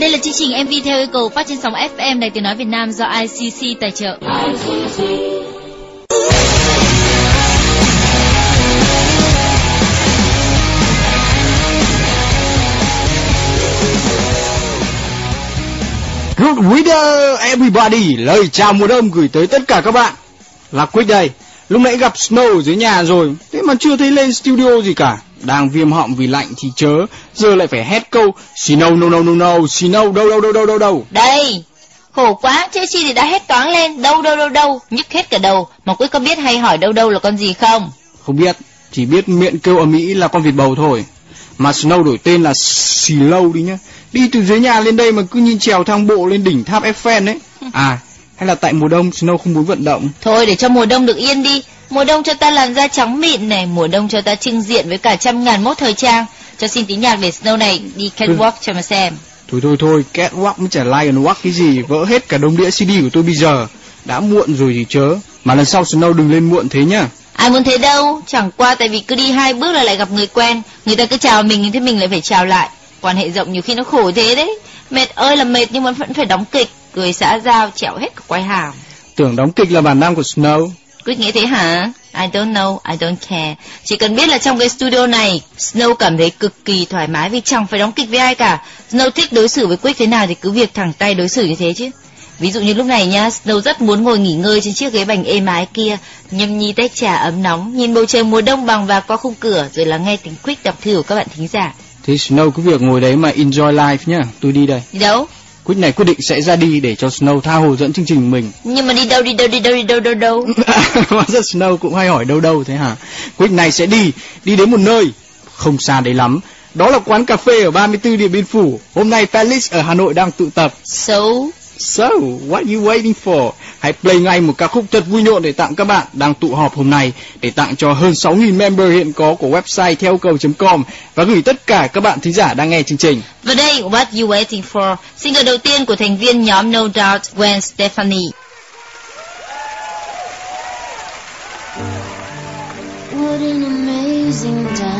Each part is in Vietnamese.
Đây là chương trình MV theo yêu cầu phát trên sóng FM Đài Tiếng Nói Việt Nam do ICC tài trợ. Good winter everybody, lời chào mùa đông gửi tới tất cả các bạn. Là Quick đây. Lúc nãy gặp Snow dưới nhà rồi, thế mà chưa thấy lên studio gì cả. Đang viêm họng vì lạnh thì chớ, giờ lại phải hét câu Snow no no no no, Snow đâu đâu đâu đâu đâu đâu. Đây, khổ quá, Chelsea thì đã hét toáng lên, đâu đâu đâu đâu, nhức hết cả đầu. Mà Quick có biết hay hỏi đâu đâu là con gì không? Không biết, chỉ biết miệng kêu ở Mỹ là con vịt bầu thôi. Mà Snow đổi tên là Slow đi nhá. Đi từ dưới nhà lên đây mà cứ nhìn trèo thang bộ lên đỉnh tháp Eiffel ấy. À, hay là tại mùa đông Snow không muốn vận động? Thôi để cho mùa đông được yên đi. Mùa đông cho ta làn da trắng mịn này, mùa đông cho ta trưng diện với cả trăm ngàn mốt thời trang. Cho xin tí nhạc để Snow này đi catwalk cho mà xem. Thôi thôi thôi, catwalk mới chả lion walk cái gì, vỡ hết cả đống đĩa CD của tôi bây giờ. Đã muộn rồi thì chớ. Mà lần sau Snow đừng lên muộn thế nhá. Ai muốn thế đâu, chẳng qua tại vì cứ đi hai bước là lại gặp người quen, người ta cứ chào mình thế mình lại phải chào lại. Quan hệ rộng nhiều khi nó khổ thế đấy. Mệt ơi là mệt nhưng mà vẫn phải đóng kịch, cười xã giao chẹo hết cả quay hàm. Tưởng đóng kịch là bản năng của Snow. Quyết nghĩ thế hả? I don't know, I don't care. Chỉ cần biết là trong cái studio này, Snow cảm thấy cực kỳ thoải mái vì chẳng phải đóng kịch với ai cả. Snow thích đối xử với Quick thế nào thì cứ việc thẳng tay đối xử như thế chứ. Ví dụ như lúc này nha, Snow rất muốn ngồi nghỉ ngơi trên chiếc ghế bành êm ái kia, nhâm nhi tách trà ấm nóng, nhìn bầu trời mùa đông bằng và qua khung cửa rồi lắng nghe tiếng Quick đọc thư của các bạn thính giả. Thế Snow cứ việc ngồi đấy mà enjoy life nhá, tôi đi đây. Đi đâu? Quick này quyết định sẽ ra đi để cho Snow tha hồ dẫn chương trình mình. Nhưng mà đi đâu đi đâu đi đâu đi đâu đâu đâu. Hóa ra Snow cũng hay hỏi đâu đâu thế hả? Quick này sẽ đi, đi đến một nơi không xa đấy lắm. Đó là quán cà phê ở 34 Điện Biên Phủ. Hôm nay Felix ở Hà Nội đang tụ tập. So, So, what are you waiting for? Hãy play ngay một ca khúc thật vui nhộn để tặng các bạn đang tụ họp hôm nay để tặng cho hơn 6.000 member hiện có của website theo cầu.com và gửi tất cả các bạn thính giả đang nghe chương trình. và đây What You Waiting For, single đầu tiên của thành viên nhóm No Doubt Gwen Stefani. What an amazing time.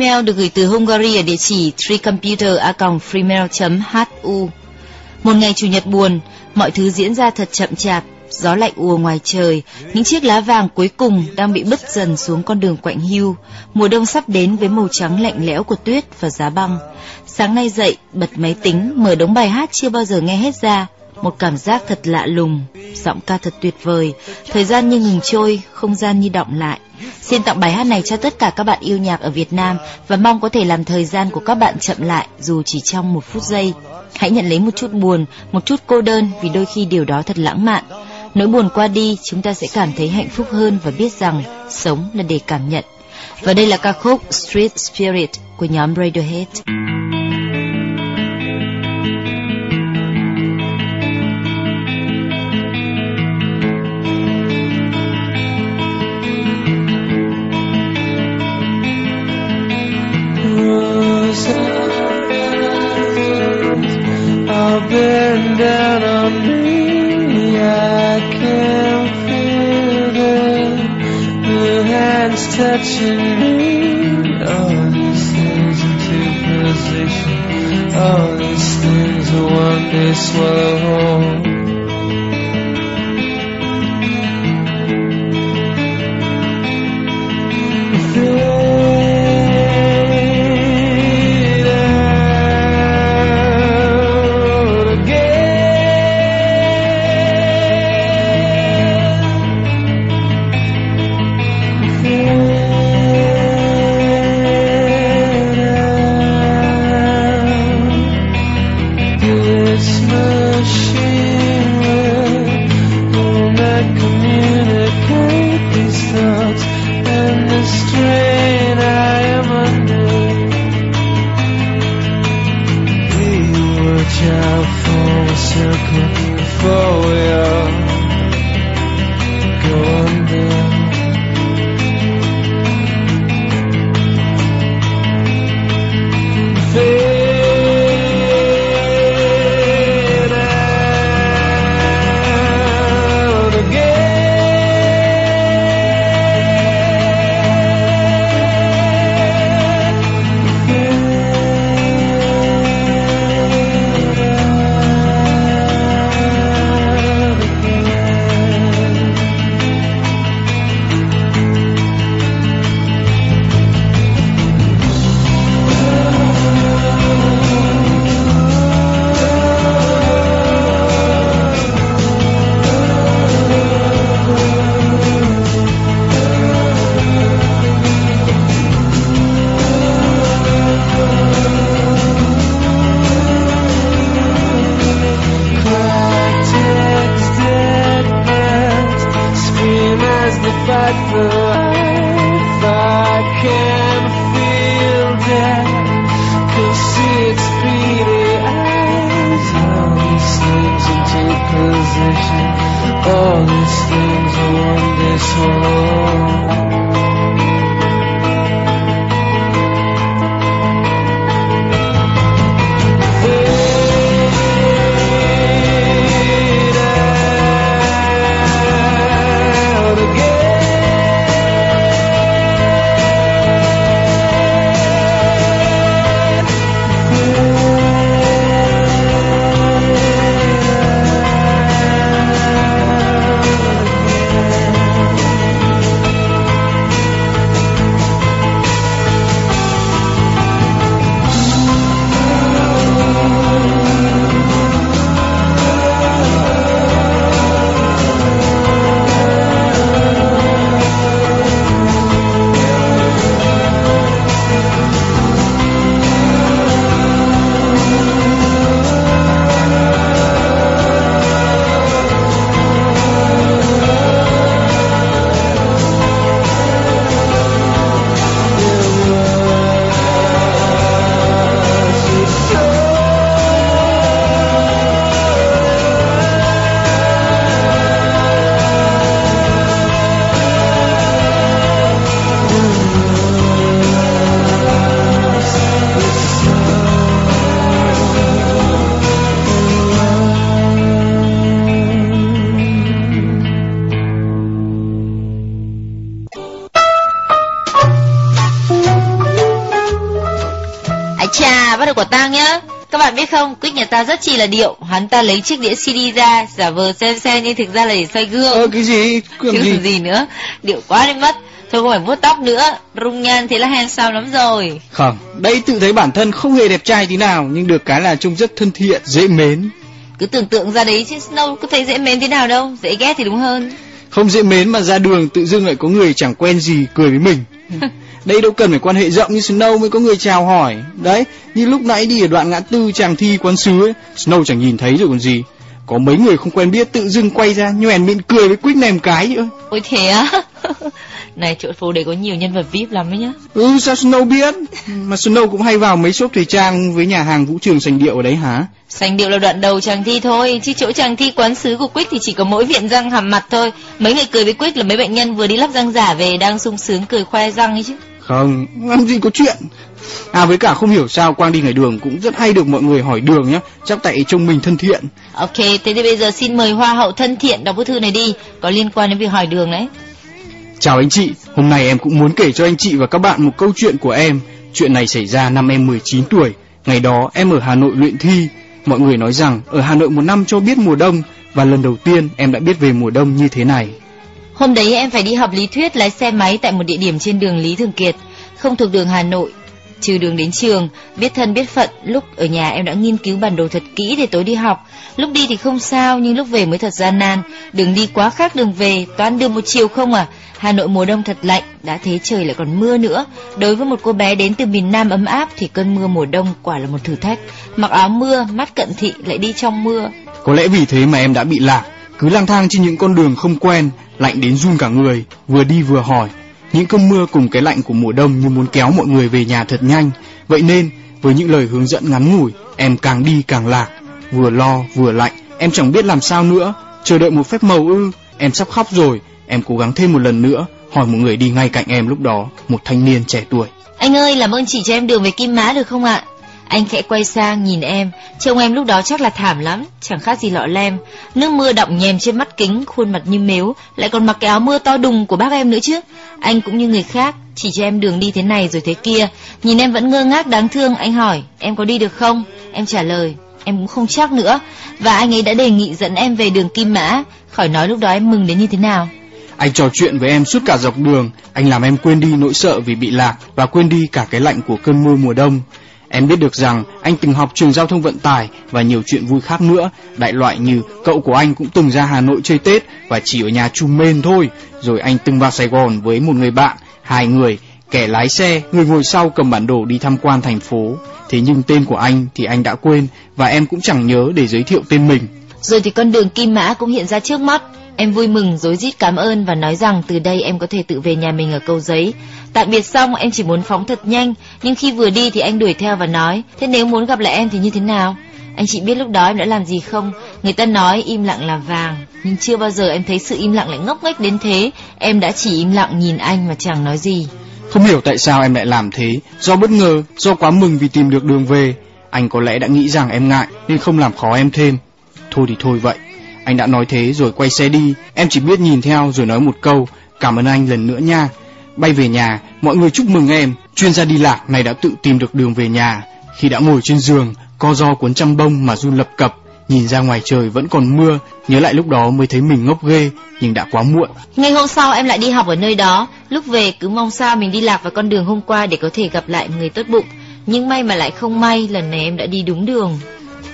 email được gửi từ Hungary ở địa chỉ treecomputer.freemail.hu Một ngày Chủ nhật buồn, mọi thứ diễn ra thật chậm chạp, gió lạnh ùa ngoài trời, những chiếc lá vàng cuối cùng đang bị bứt dần xuống con đường quạnh hiu. Mùa đông sắp đến với màu trắng lạnh lẽo của tuyết và giá băng. Sáng nay dậy, bật máy tính, mở đống bài hát chưa bao giờ nghe hết ra. Một cảm giác thật lạ lùng, giọng ca thật tuyệt vời, thời gian như ngừng trôi, không gian như động lại. Xin tặng bài hát này cho tất cả các bạn yêu nhạc ở Việt Nam và mong có thể làm thời gian của các bạn chậm lại dù chỉ trong một phút giây. Hãy nhận lấy một chút buồn, một chút cô đơn vì đôi khi điều đó thật lãng mạn. Nỗi buồn qua đi, chúng ta sẽ cảm thấy hạnh phúc hơn và biết rằng sống là để cảm nhận. Và đây là ca khúc Street Spirit của nhóm Radiohead. Hands me. All these things into position. All these things are one day swallow whole. Không, Quick nhà ta rất chi là điệu. Hắn ta lấy chiếc đĩa CD ra, giả vờ xem xem nhưng thực ra là để xoay gương. Ơ cái gì? Cứ Chứ gì? gì? gì nữa. Điệu quá đi mất. Thôi không phải vuốt tóc nữa. Rung nhan thế là handsome lắm rồi. Không, đây tự thấy bản thân không hề đẹp trai tí nào nhưng được cái là trông rất thân thiện, dễ mến. Cứ tưởng tượng ra đấy chứ Snow có thấy dễ mến thế nào đâu. Dễ ghét thì đúng hơn. Không dễ mến mà ra đường tự dưng lại có người chẳng quen gì cười với mình. Đây đâu cần phải quan hệ rộng như Snow mới có người chào hỏi. Đấy, như lúc nãy đi ở đoạn ngã tư chàng thi quán sứ ấy, Snow chẳng nhìn thấy rồi còn gì. Có mấy người không quen biết tự dưng quay ra nhoèn miệng cười với Quick này một cái nữa. Ôi thế á? này chỗ phố đấy có nhiều nhân vật VIP lắm đấy nhá. Ừ sao Snow biết? Mà Snow cũng hay vào mấy shop thời trang với nhà hàng vũ trường sành điệu ở đấy hả? Sành điệu là đoạn đầu chàng thi thôi, chứ chỗ chàng thi quán sứ của Quick thì chỉ có mỗi viện răng hàm mặt thôi. Mấy người cười với Quick là mấy bệnh nhân vừa đi lắp răng giả về đang sung sướng cười khoe răng ấy chứ. Không, làm gì có chuyện. À với cả không hiểu sao Quang đi ngoài đường cũng rất hay được mọi người hỏi đường nhá, chắc tại trông mình thân thiện. Ok, thế thì bây giờ xin mời Hoa hậu thân thiện đọc bức thư này đi, có liên quan đến việc hỏi đường đấy. Chào anh chị, hôm nay em cũng muốn kể cho anh chị và các bạn một câu chuyện của em. Chuyện này xảy ra năm em 19 tuổi. Ngày đó em ở Hà Nội luyện thi. Mọi người nói rằng ở Hà Nội một năm cho biết mùa đông và lần đầu tiên em đã biết về mùa đông như thế này. Hôm đấy em phải đi học lý thuyết lái xe máy tại một địa điểm trên đường Lý Thường Kiệt, không thuộc đường Hà Nội. Trừ đường đến trường, biết thân biết phận, lúc ở nhà em đã nghiên cứu bản đồ thật kỹ để tối đi học. Lúc đi thì không sao, nhưng lúc về mới thật gian nan. Đường đi quá khác đường về, toàn đường một chiều không à. Hà Nội mùa đông thật lạnh, đã thế trời lại còn mưa nữa. Đối với một cô bé đến từ miền Nam ấm áp thì cơn mưa mùa đông quả là một thử thách. Mặc áo mưa, mắt cận thị lại đi trong mưa. Có lẽ vì thế mà em đã bị lạc, cứ lang thang trên những con đường không quen, lạnh đến run cả người, vừa đi vừa hỏi. Những cơn mưa cùng cái lạnh của mùa đông như muốn kéo mọi người về nhà thật nhanh. Vậy nên, với những lời hướng dẫn ngắn ngủi, em càng đi càng lạc. Vừa lo vừa lạnh, em chẳng biết làm sao nữa. Chờ đợi một phép màu ư, em sắp khóc rồi. Em cố gắng thêm một lần nữa, hỏi một người đi ngay cạnh em lúc đó, một thanh niên trẻ tuổi. Anh ơi, làm ơn chỉ cho em đường về Kim Mã được không ạ? Anh khẽ quay sang nhìn em, trông em lúc đó chắc là thảm lắm, chẳng khác gì lọ lem. Nước mưa đọng nhèm trên mắt kính, khuôn mặt như mếu, lại còn mặc cái áo mưa to đùng của bác em nữa chứ. Anh cũng như người khác, chỉ cho em đường đi thế này rồi thế kia. Nhìn em vẫn ngơ ngác đáng thương, anh hỏi, em có đi được không? Em trả lời, em cũng không chắc nữa. Và anh ấy đã đề nghị dẫn em về đường Kim Mã, khỏi nói lúc đó em mừng đến như thế nào. Anh trò chuyện với em suốt cả dọc đường, anh làm em quên đi nỗi sợ vì bị lạc và quên đi cả cái lạnh của cơn mưa mùa đông. Em biết được rằng anh từng học trường giao thông vận tải và nhiều chuyện vui khác nữa, đại loại như cậu của anh cũng từng ra Hà Nội chơi Tết và chỉ ở nhà chùm mên thôi, rồi anh từng vào Sài Gòn với một người bạn, hai người, kẻ lái xe, người ngồi sau cầm bản đồ đi tham quan thành phố. Thế nhưng tên của anh thì anh đã quên và em cũng chẳng nhớ để giới thiệu tên mình. Rồi thì con đường Kim Mã cũng hiện ra trước mắt. Em vui mừng rối rít cảm ơn và nói rằng từ đây em có thể tự về nhà mình ở câu giấy. Tạm biệt xong em chỉ muốn phóng thật nhanh, nhưng khi vừa đi thì anh đuổi theo và nói, thế nếu muốn gặp lại em thì như thế nào? Anh chị biết lúc đó em đã làm gì không? Người ta nói im lặng là vàng, nhưng chưa bao giờ em thấy sự im lặng lại ngốc nghếch đến thế. Em đã chỉ im lặng nhìn anh mà chẳng nói gì. Không hiểu tại sao em lại làm thế, do bất ngờ, do quá mừng vì tìm được đường về. Anh có lẽ đã nghĩ rằng em ngại nên không làm khó em thêm. Thôi thì thôi vậy. Anh đã nói thế rồi quay xe đi, em chỉ biết nhìn theo rồi nói một câu, cảm ơn anh lần nữa nha. Bay về nhà, mọi người chúc mừng em, chuyên gia đi lạc này đã tự tìm được đường về nhà. Khi đã ngồi trên giường, co do cuốn chăn bông mà run lập cập, nhìn ra ngoài trời vẫn còn mưa, nhớ lại lúc đó mới thấy mình ngốc ghê, nhưng đã quá muộn. Ngày hôm sau em lại đi học ở nơi đó, lúc về cứ mong sao mình đi lạc vào con đường hôm qua để có thể gặp lại người tốt bụng. Nhưng may mà lại không may, lần này em đã đi đúng đường.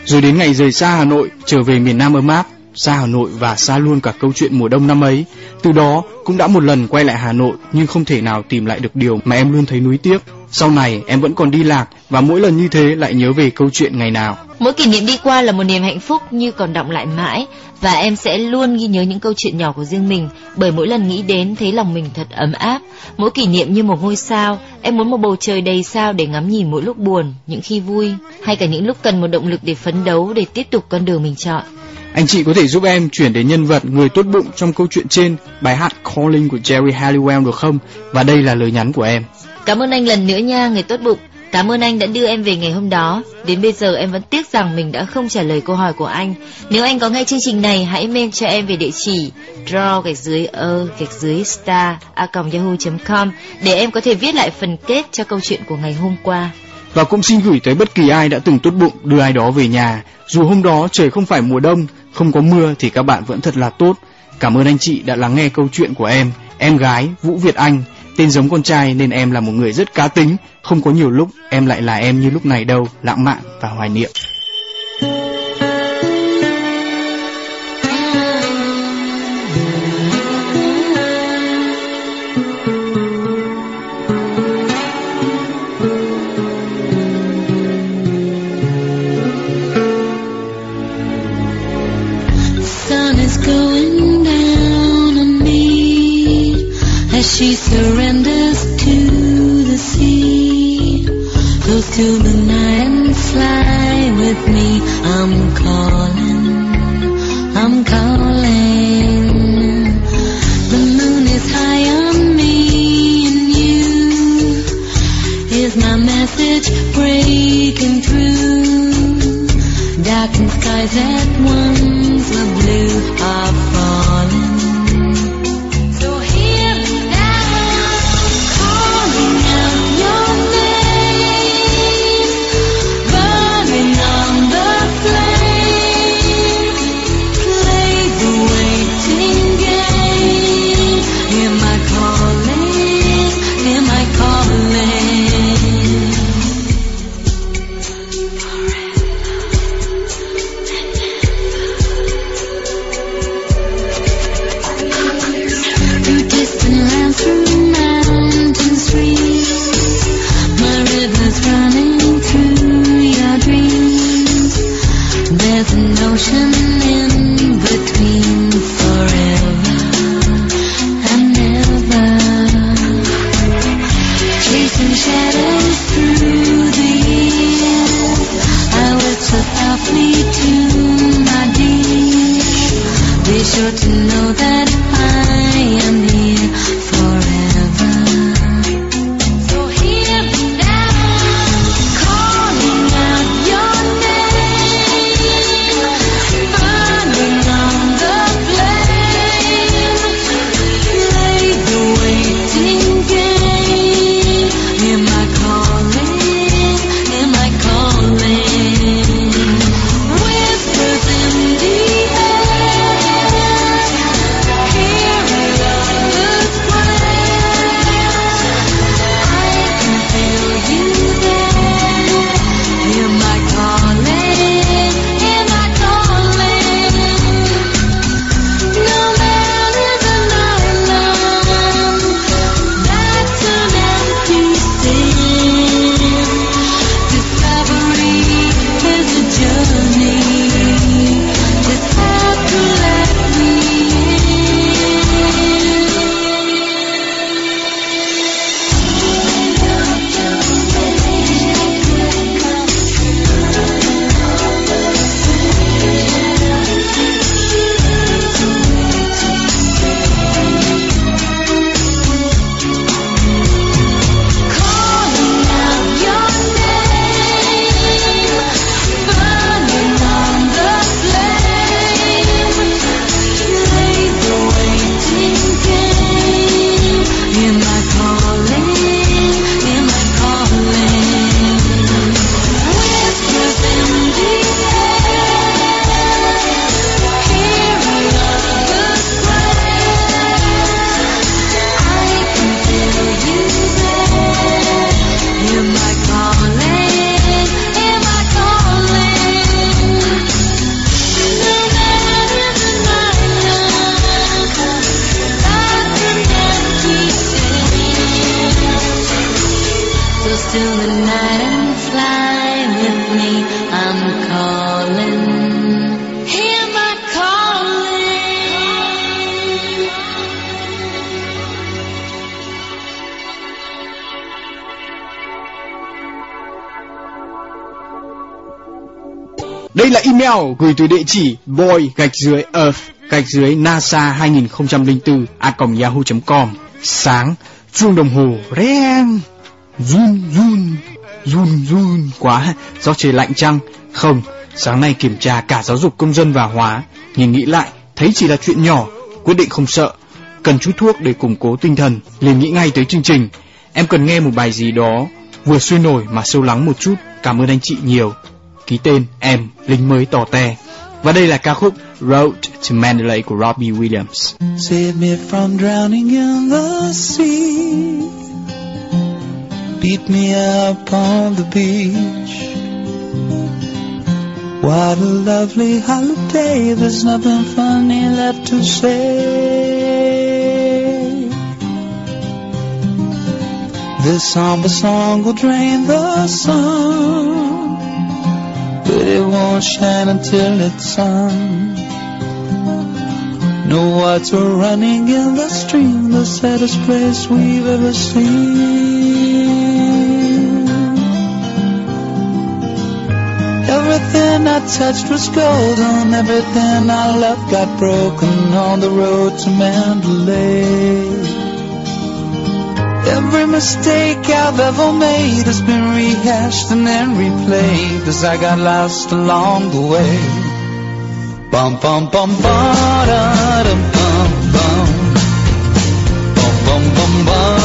Rồi đến ngày rời xa Hà Nội, trở về miền Nam ấm áp, xa Hà Nội và xa luôn cả câu chuyện mùa đông năm ấy. Từ đó cũng đã một lần quay lại Hà Nội nhưng không thể nào tìm lại được điều mà em luôn thấy nuối tiếc. Sau này em vẫn còn đi lạc và mỗi lần như thế lại nhớ về câu chuyện ngày nào. Mỗi kỷ niệm đi qua là một niềm hạnh phúc như còn động lại mãi và em sẽ luôn ghi nhớ những câu chuyện nhỏ của riêng mình bởi mỗi lần nghĩ đến thấy lòng mình thật ấm áp. Mỗi kỷ niệm như một ngôi sao, em muốn một bầu trời đầy sao để ngắm nhìn mỗi lúc buồn, những khi vui hay cả những lúc cần một động lực để phấn đấu để tiếp tục con đường mình chọn. Anh chị có thể giúp em chuyển đến nhân vật người tốt bụng trong câu chuyện trên bài hát Calling của Jerry Halliwell được không? Và đây là lời nhắn của em. Cảm ơn anh lần nữa nha, người tốt bụng. Cảm ơn anh đã đưa em về ngày hôm đó. Đến bây giờ em vẫn tiếc rằng mình đã không trả lời câu hỏi của anh. Nếu anh có nghe chương trình này, hãy mail cho em về địa chỉ draw gạch dưới ơ gạch dưới star a yahoo.com để em có thể viết lại phần kết cho câu chuyện của ngày hôm qua. và cũng xin gửi tới bất kỳ ai đã từng tốt bụng đưa ai đó về nhà. Dù hôm đó trời không phải mùa đông, không có mưa thì các bạn vẫn thật là tốt. Cảm ơn anh chị đã lắng nghe câu chuyện của em, em gái Vũ Việt Anh. Tên giống con trai nên em là một người rất cá tính, không có nhiều lúc em lại là em như lúc này đâu, lãng mạn và hoài niệm. to the. Email gửi từ địa chỉ boy gạch dưới earth gạch dưới nasa 2004 a yahoo.com sáng chuông đồng hồ reng run run run run quá do trời lạnh chăng? Không sáng nay kiểm tra cả giáo dục công dân và hóa. Nhìn nghĩ lại thấy chỉ là chuyện nhỏ quyết định không sợ. Cần chút thuốc để củng cố tinh thần liền nghĩ ngay tới chương trình. Em cần nghe một bài gì đó Vừa sôi nổi mà sâu lắng một chút, cảm ơn anh chị nhiều. Ký tên em, lính mới tỏ te. Và đây là ca khúc Road to Mandalay của Robbie Williams. Save me from drowning in the sea. Beat me up on the beach. What a lovely holiday. There's nothing funny left to say. This somber song will drain the sun, but it won't shine until it's sun. No water running in the stream, the saddest place we've ever seen. Everything I touched was golden, everything I loved got broken on the road to Mandalay. Every mistake I've ever made has been rehashed and then replayed as I got lost along the way. Bum bum bum da dum bum bum. Bum bum bum ba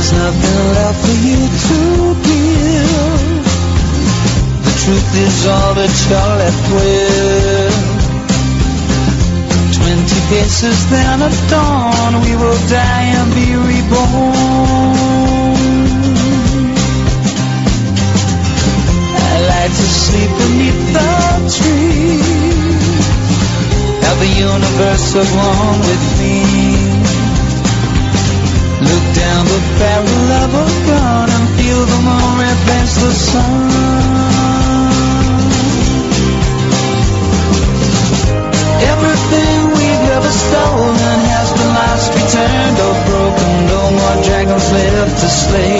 There's nothing left for you to give. The truth is all that you're left with. Twenty paces then at dawn, we will die and be reborn. I like to sleep beneath the trees, have the universe along with me. Look down the barrel of a gun and feel the moon reflects the sun. Everything we've ever stolen has been lost, returned, or broken. No more dragons left to slay.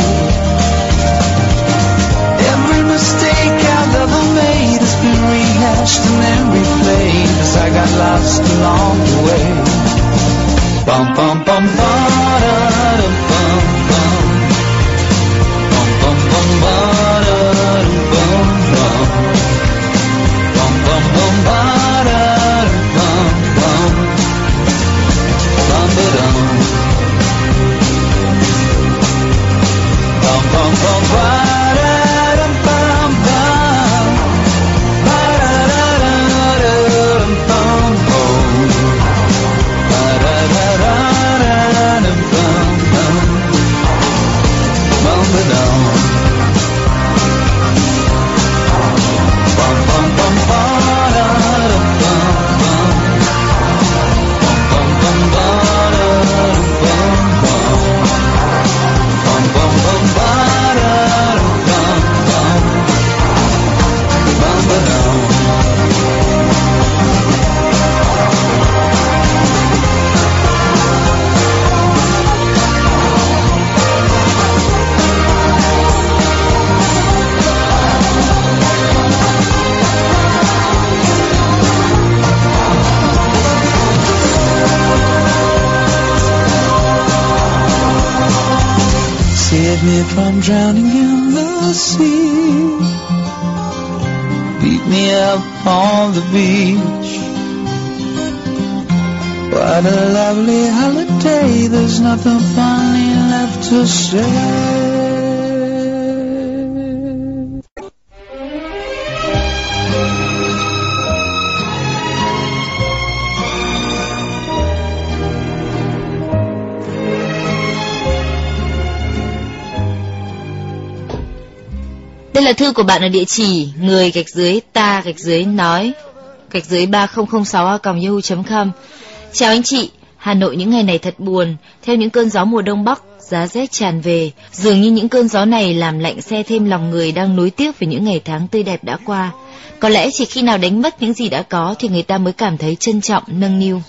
Every mistake I've ever made has been rehashed and then replayed as I got lost along the way. Bum bum bum ba da dum bum bum. juvenile From drowning in the sea. Beat me up on the beach. What a lovely holiday. There's nothing funny left to say. Thư của bạn ở địa chỉ người gạch dưới ta gạch dưới nói gạch dưới 3006 a yahoo.com. Chào anh chị, Hà Nội những ngày này thật buồn, theo những cơn gió mùa đông bắc, giá rét tràn về, dường như những cơn gió này làm lạnh xe thêm lòng người đang nối tiếc về những ngày tháng tươi đẹp đã qua. Có lẽ chỉ khi nào đánh mất những gì đã có thì người ta mới cảm thấy trân trọng, nâng niu.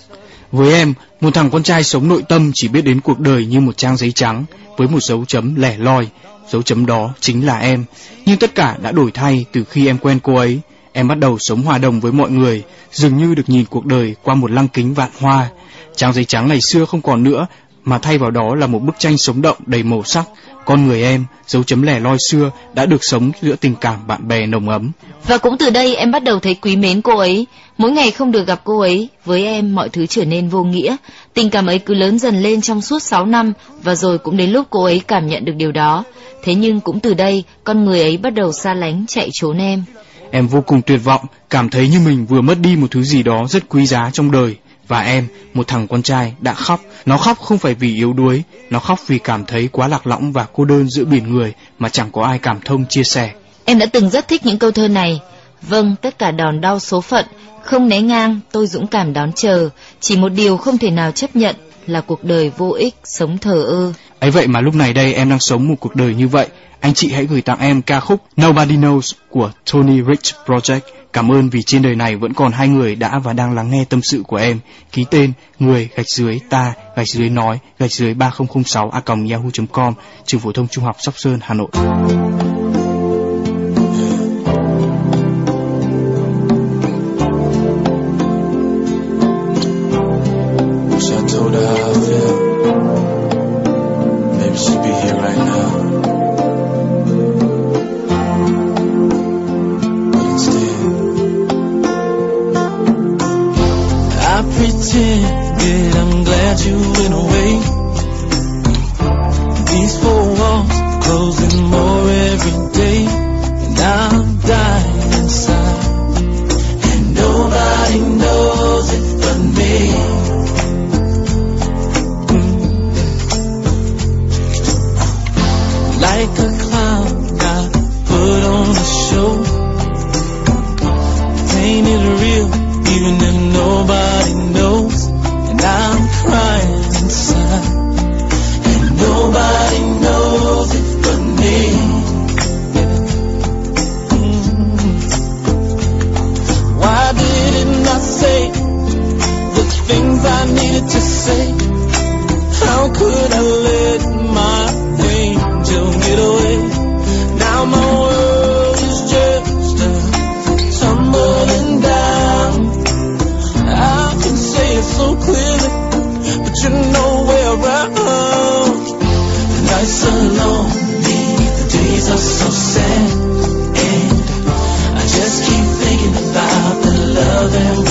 Với em, một thằng con trai sống nội tâm chỉ biết đến cuộc đời như một trang giấy trắng với một dấu chấm lẻ loi. Dấu chấm đó chính là em. Nhưng tất cả đã đổi thay từ khi em quen cô ấy. Em bắt đầu sống hòa đồng với mọi người, dường như được nhìn cuộc đời qua một lăng kính vạn hoa. Trang giấy trắng ngày xưa không còn nữa, mà thay vào đó là một bức tranh sống động đầy màu sắc. Con người em, dấu chấm lẻ loi xưa, đã được sống giữa tình cảm bạn bè nồng ấm. Và cũng từ đây em bắt đầu thấy quý mến cô ấy. Mỗi ngày không được gặp cô ấy, với em mọi thứ trở nên vô nghĩa. Tình cảm ấy cứ lớn dần lên trong suốt 6 năm, và rồi cũng đến lúc cô ấy cảm nhận được điều đó. Thế nhưng cũng từ đây, con người ấy bắt đầu xa lánh, chạy trốn em. Em vô cùng tuyệt vọng, cảm thấy như mình vừa mất đi một thứ gì đó rất quý giá trong đời. Và em, một thằng con trai, đã khóc. Nó khóc không phải vì yếu đuối, nó khóc vì cảm thấy quá lạc lõng và cô đơn giữa biển người mà chẳng có ai cảm thông chia sẻ. Em đã từng rất thích những câu thơ này. Vâng, tất cả đòn đau số phận, không né ngang, tôi dũng cảm đón chờ. Chỉ một điều không thể nào chấp nhận là cuộc đời vô ích, sống thờ ơ. ấy vậy mà lúc này đây em đang sống một cuộc đời như vậy. Anh chị hãy gửi tặng em ca khúc Nobody Knows của Tony Rich Project. Cảm ơn vì trên đời này vẫn còn hai người đã và đang lắng nghe tâm sự của em. Ký tên, người, gạch dưới, ta, gạch dưới nói, gạch dưới 3006 a yahoo.com trường phổ thông trung học Sóc Sơn, Hà Nội. Lonely, the days are so sad, and I just keep thinking about the love that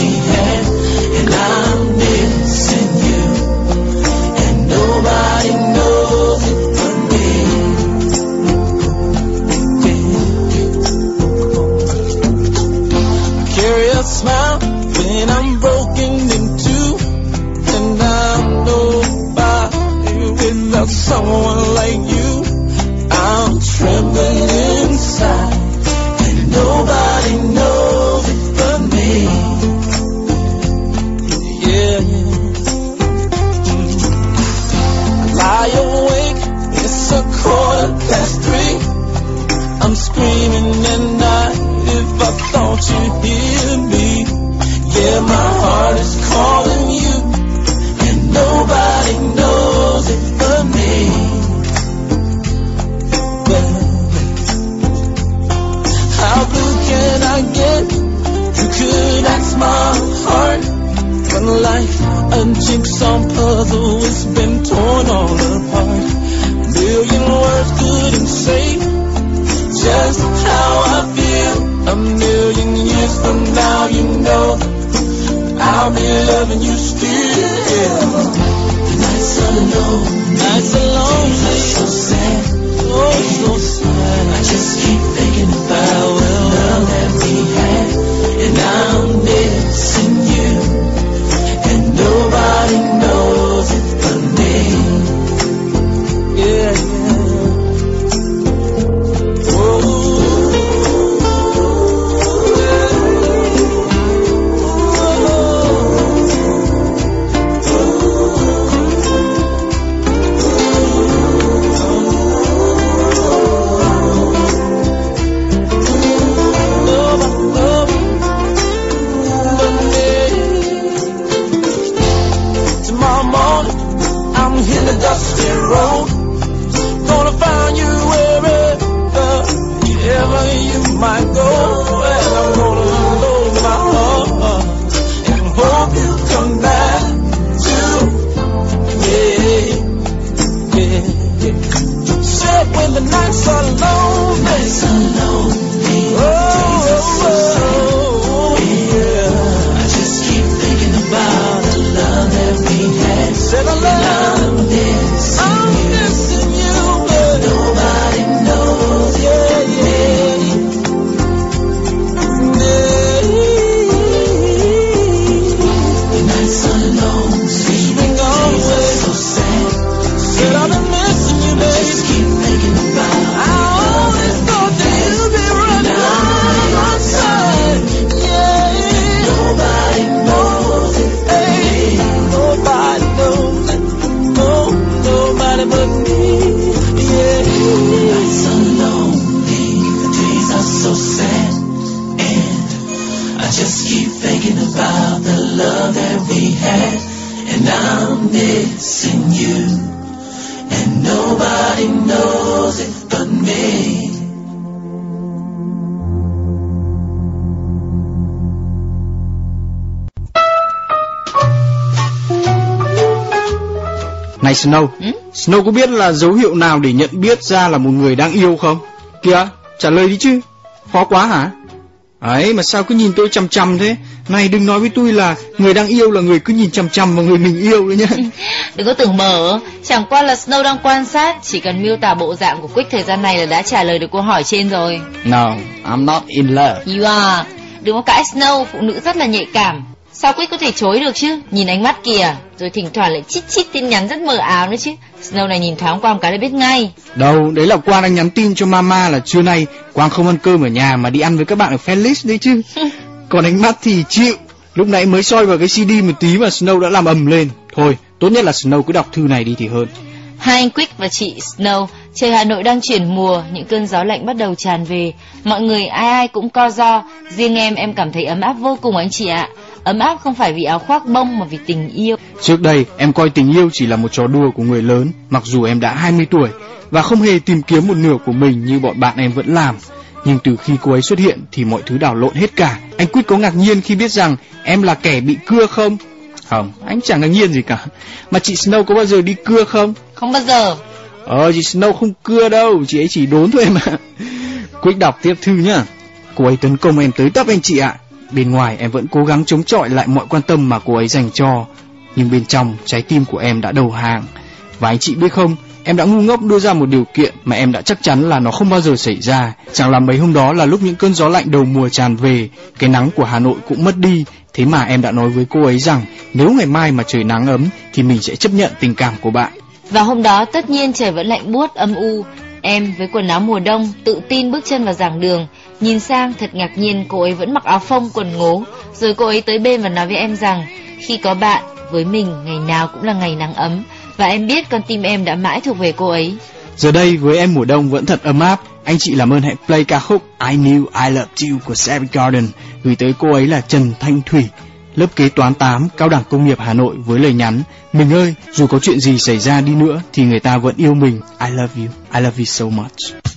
Snow, Ừ? Snow có biết là dấu hiệu nào để nhận biết ra là một người đang yêu không? Kìa, trả lời đi chứ. Khó quá hả? Ấy mà sao cứ nhìn tôi chằm chằm thế? Này đừng nói với tôi là người đang yêu là người cứ nhìn chằm chằm vào người mình yêu đấy nhá. Đừng có tưởng mờ, chẳng qua là Snow đang quan sát, chỉ cần miêu tả bộ dạng của Quick thời gian này là đã trả lời được câu hỏi trên rồi. No, I'm not in love. You are. Đừng có cãi Snow, phụ nữ rất là nhạy cảm. Sao Quick có thể chối được chứ? Nhìn ánh mắt kìa, rồi thỉnh thoảng lại chít chít tin nhắn rất mờ ảo nữa chứ. Snow này nhìn thoáng qua một cái là biết ngay. Đâu, đấy là Quang đang nhắn tin cho mama là trưa nay Quang không ăn cơm ở nhà mà đi ăn với các bạn ở Felix đấy chứ. Còn ánh mắt thì chịu. Lúc nãy mới soi vào cái CD một tí mà Snow đã làm ầm lên. Thôi, tốt nhất là Snow cứ đọc thư này đi thì hơn. Hai anh Quick và chị Snow, trời Hà Nội đang chuyển mùa, những cơn gió lạnh bắt đầu tràn về. Mọi người ai ai cũng co do, riêng em em cảm thấy ấm áp vô cùng anh chị ạ. Ấm áp không phải vì áo khoác bông mà vì tình yêu. Trước đây, em coi tình yêu chỉ là một trò đùa của người lớn, mặc dù em đã 20 tuổi và không hề tìm kiếm một nửa của mình như bọn bạn em vẫn làm. Nhưng từ khi cô ấy xuất hiện thì mọi thứ đảo lộn hết cả. Anh Quyết có ngạc nhiên khi biết rằng em là kẻ bị cưa không? Không, anh chẳng ngạc nhiên gì cả. Mà chị Snow có bao giờ đi cưa không? Không bao giờ. Ờ, chị Snow không cưa đâu, chị ấy chỉ đốn thôi mà. Quyết đọc tiếp thư nhá. Cô ấy tấn công em tới tấp anh chị ạ. Bên ngoài em vẫn cố gắng chống chọi lại mọi quan tâm mà cô ấy dành cho. Nhưng bên trong trái tim của em đã đầu hàng. Và anh chị biết không, em đã ngu ngốc đưa ra một điều kiện mà em đã chắc chắn là nó không bao giờ xảy ra. Chẳng là mấy hôm đó là lúc những cơn gió lạnh đầu mùa tràn về, cái nắng của Hà Nội cũng mất đi. Thế mà em đã nói với cô ấy rằng nếu ngày mai mà trời nắng ấm thì mình sẽ chấp nhận tình cảm của bạn. Và hôm đó tất nhiên trời vẫn lạnh buốt âm u. Em với quần áo mùa đông tự tin bước chân vào giảng đường, nhìn sang thật ngạc nhiên cô ấy vẫn mặc áo phông quần ngố. Rồi cô ấy tới bên và nói với em rằng khi có bạn với mình ngày nào cũng là ngày nắng ấm và em biết con tim em đã mãi thuộc về cô ấy. Giờ đây với em mùa đông vẫn thật ấm áp. Anh chị làm ơn hãy play ca khúc I Knew I Loved You của Savage Garden gửi tới cô ấy là Trần Thanh Thủy, lớp kế toán 8, cao đẳng công nghiệp Hà Nội với lời nhắn: Mình ơi, dù có chuyện gì xảy ra đi nữa thì người ta vẫn yêu mình. I love you. I love you so much.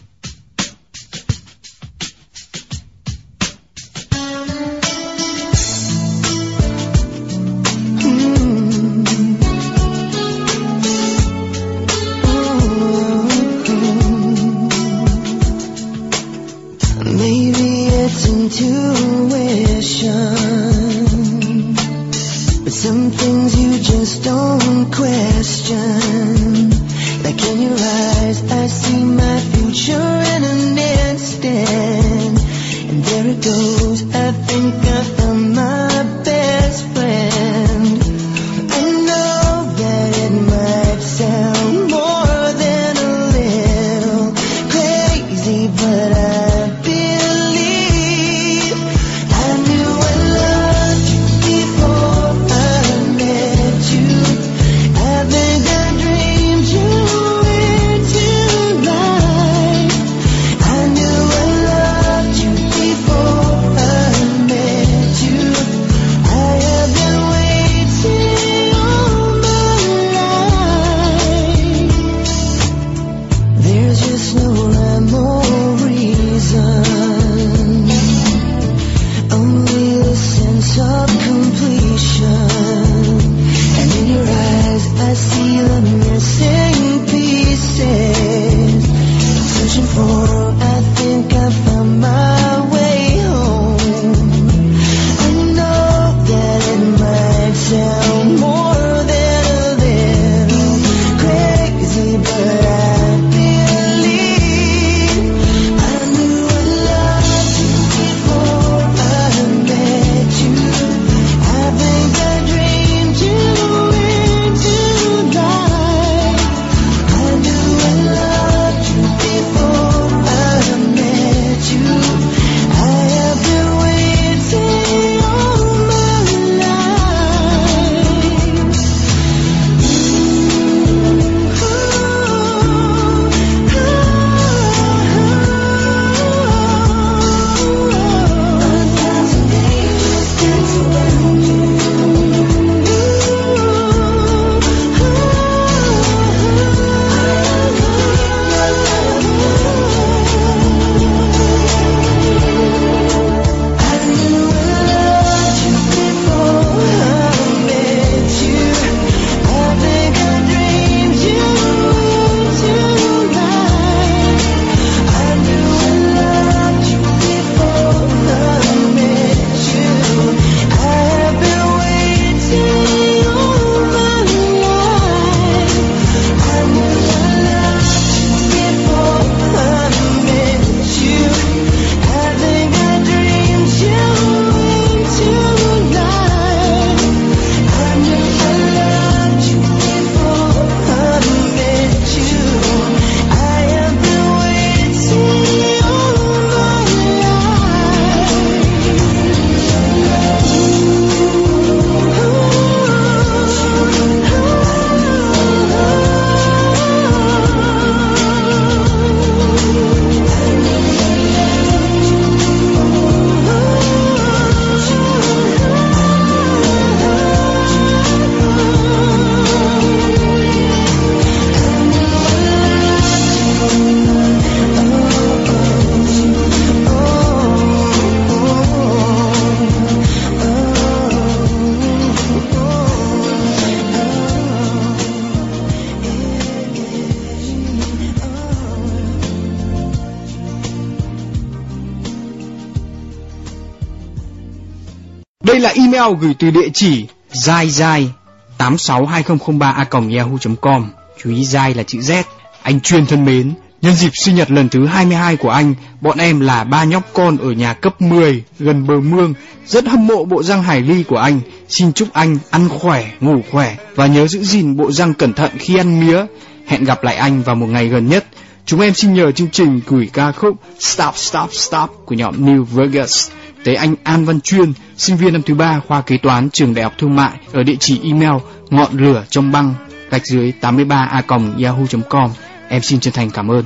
Email gửi từ địa chỉ dai dai 862003a.yahoo.com Chú ý dai là chữ Z. Anh chuyên thân mến Nhân dịp sinh nhật lần thứ 22 của anh Bọn em là ba nhóc con ở nhà cấp 10 Gần bờ mương. Rất hâm mộ bộ răng hải ly của anh. Xin chúc anh ăn khỏe, ngủ khỏe Và nhớ giữ gìn bộ răng cẩn thận khi ăn mía. Hẹn gặp lại anh vào một ngày gần nhất. Chúng em xin nhờ chương trình gửi ca khúc Stop Stop Stop của nhóm New Vegas tới anh An Văn Chuyên, sinh viên năm thứ ba khoa kế toán trường Đại học Thương mại ở địa chỉ email ngọn lửa trong băng gạch dưới 83a.yahoo.com. Em xin chân thành cảm ơn.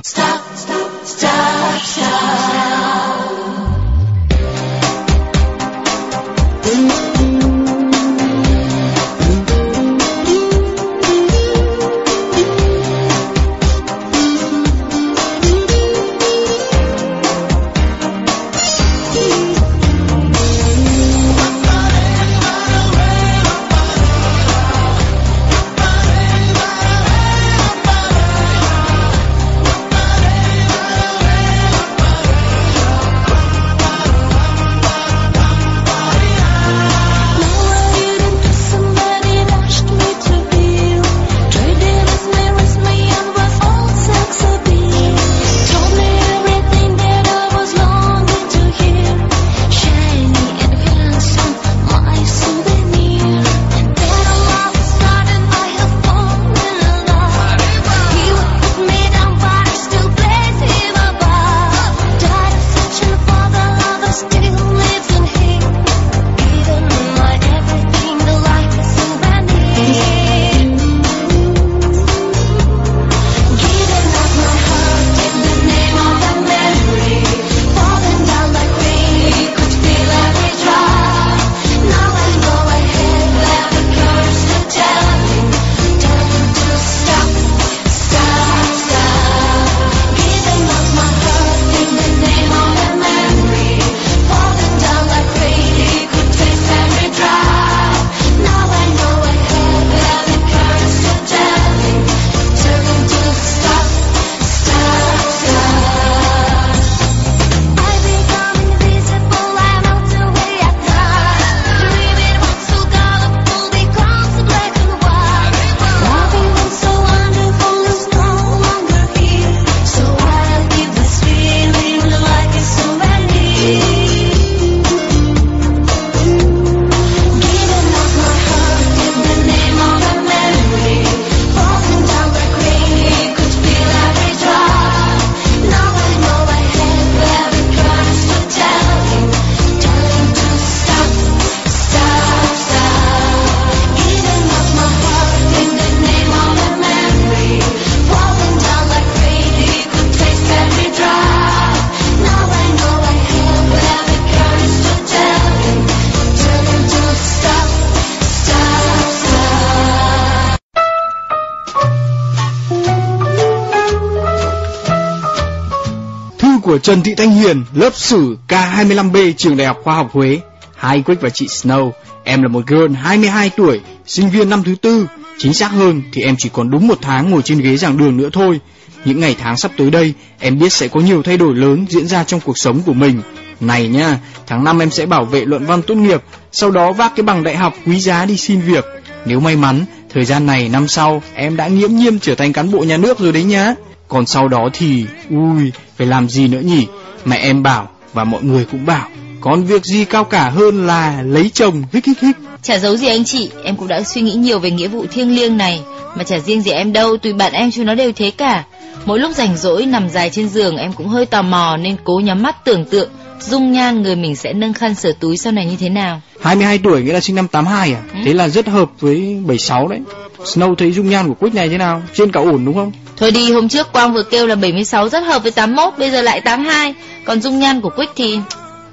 Của Trần Thị Thanh Hiền, lớp sử K25B trường Đại học Khoa học Huế. Hai Quick và chị Snow, em là một girl 22 tuổi, sinh viên năm thứ tư. Chính xác hơn thì em chỉ còn đúng một tháng ngồi trên ghế giảng đường nữa thôi. Những ngày tháng sắp tới đây, em biết sẽ có nhiều thay đổi lớn diễn ra trong cuộc sống của mình. Này nha, tháng 5 em sẽ bảo vệ luận văn tốt nghiệp, sau đó vác cái bằng đại học quý giá đi xin việc. Nếu may mắn, thời gian này năm sau em đã nghiễm nhiên trở thành cán bộ nhà nước rồi đấy nhá. Còn sau đó thì, ui, phải làm gì nữa nhỉ? Mẹ em bảo và mọi người cũng bảo, còn việc gì cao cả hơn là lấy chồng hích hích hích. Chả giấu gì anh chị, em cũng đã suy nghĩ nhiều về nghĩa vụ thiêng liêng này. Mà chả riêng gì em đâu, tùy bạn em chúng nó đều thế cả. Mỗi lúc rảnh rỗi nằm dài trên giường em cũng hơi tò mò nên cố nhắm mắt tưởng tượng dung nhan người mình sẽ nâng khăn sửa túi sau này như thế nào. 22 tuổi nghĩa là sinh năm 82 à? Ừ. Thế là rất hợp với 76 đấy. Snow thấy dung nhan của Quick này thế nào? Trên cả ổn đúng không? Thôi đi, hôm trước Quang vừa kêu là 76 rất hợp với 81, bây giờ lại 82. Còn dung nhan của Quick thì...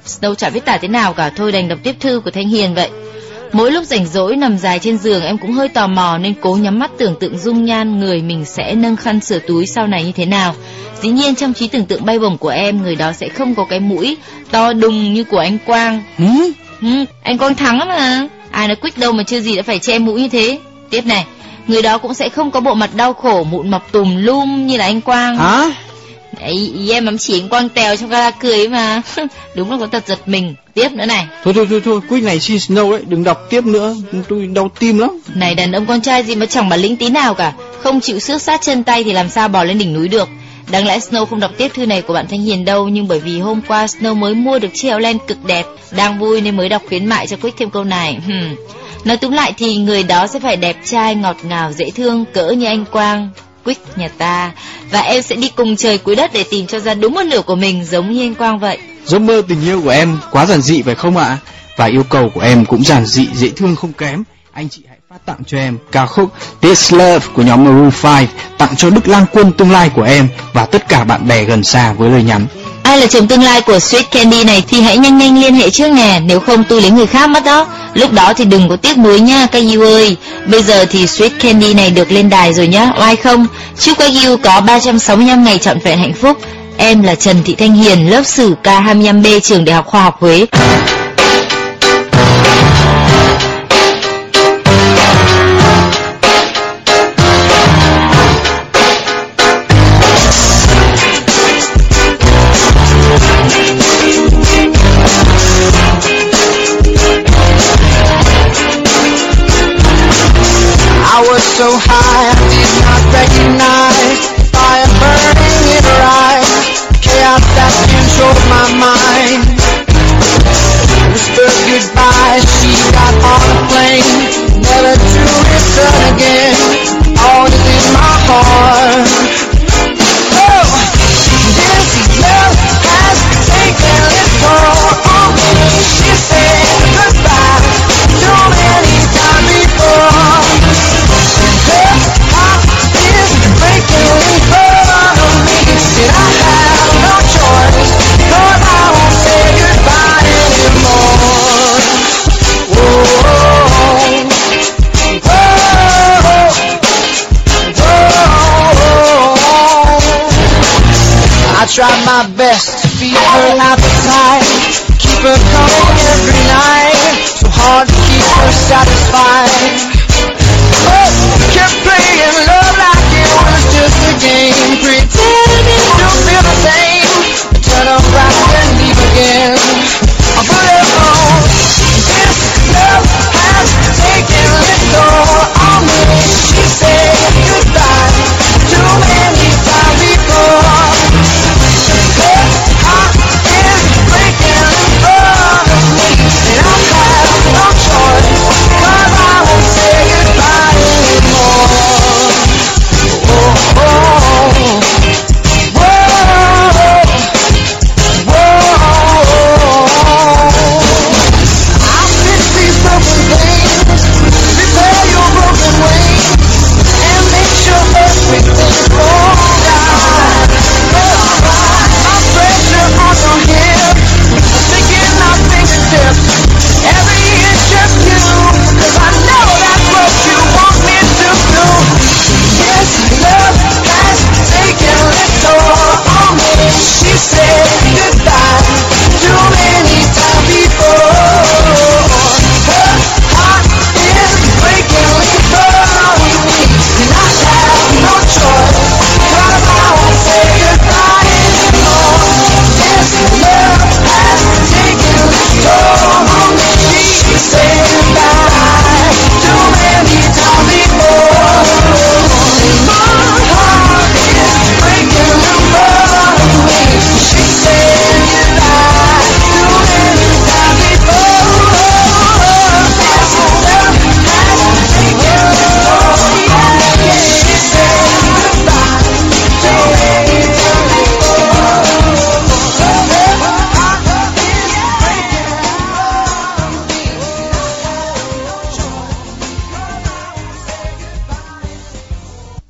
Snow chả biết tả thế nào cả, thôi đành đọc tiếp thư của Thanh Hiền vậy. Mỗi lúc rảnh rỗi nằm dài trên giường em cũng hơi tò mò nên cố nhắm mắt tưởng tượng dung nhan người mình sẽ nâng khăn sửa túi sau này như thế nào. Dĩ nhiên trong trí tưởng tượng bay bổng của em người đó sẽ không có cái mũi to đùng như của anh Quang. Ừ, anh Quang thắng mà. Ai nói Quick đâu mà chưa gì đã phải che mũi như thế. Tiếp này, người đó cũng sẽ không có bộ mặt đau khổ mụn mọc tùm lum như là anh Quang. Hả? Ấy, ý em ấm chỉ anh quang tèo trong gara cười mà Đúng là có tật giật mình Tiếp nữa này Thôi thôi thôi thôi, Quick này xin Snow đấy, đừng đọc tiếp nữa, tôi đau tim lắm. Này đàn ông con trai gì mà chẳng bản lĩnh tí nào cả Không chịu xước sát chân tay thì làm sao bò lên đỉnh núi được Đáng lẽ Snow không đọc tiếp thư này của bạn Thanh Hiền đâu Nhưng bởi vì hôm qua Snow mới mua được chiếc áo len cực đẹp Đang vui nên mới đọc khuyến mại cho Quick thêm câu này hmm. Nói túm lại thì người đó sẽ phải đẹp trai, ngọt ngào, dễ thương Cỡ như anh Quang Quick nhà ta Và em sẽ đi cùng trời cuối đất để tìm cho ra đúng một nửa của mình giống như anh Quang vậy Giấc mơ tình yêu của em quá giản dị phải không ạ? Và yêu cầu của em cũng giản dị, dễ thương không kém. Anh chị hãy phát tặng cho em ca khúc This Love của nhóm Maroon 5 tặng cho Đức Lang Quân tương lai của em và tất cả bạn bè gần xa với lời nhắn. Ai là chồng tương lai của Sweet Candy này thì hãy nhanh nhanh liên hệ trước nè, nếu không tôi lấy người khác mất đó. Lúc đó thì đừng có tiếc nuối nha các yêu ơi. Bây giờ thì Sweet Candy này được lên đài rồi nhá, oai không? Chúc các yêu có 365 ngày trọn vẹn hạnh phúc. Em là Trần Thị Thanh Hiền, lớp sử K25B trường Đại học Khoa học Huế. So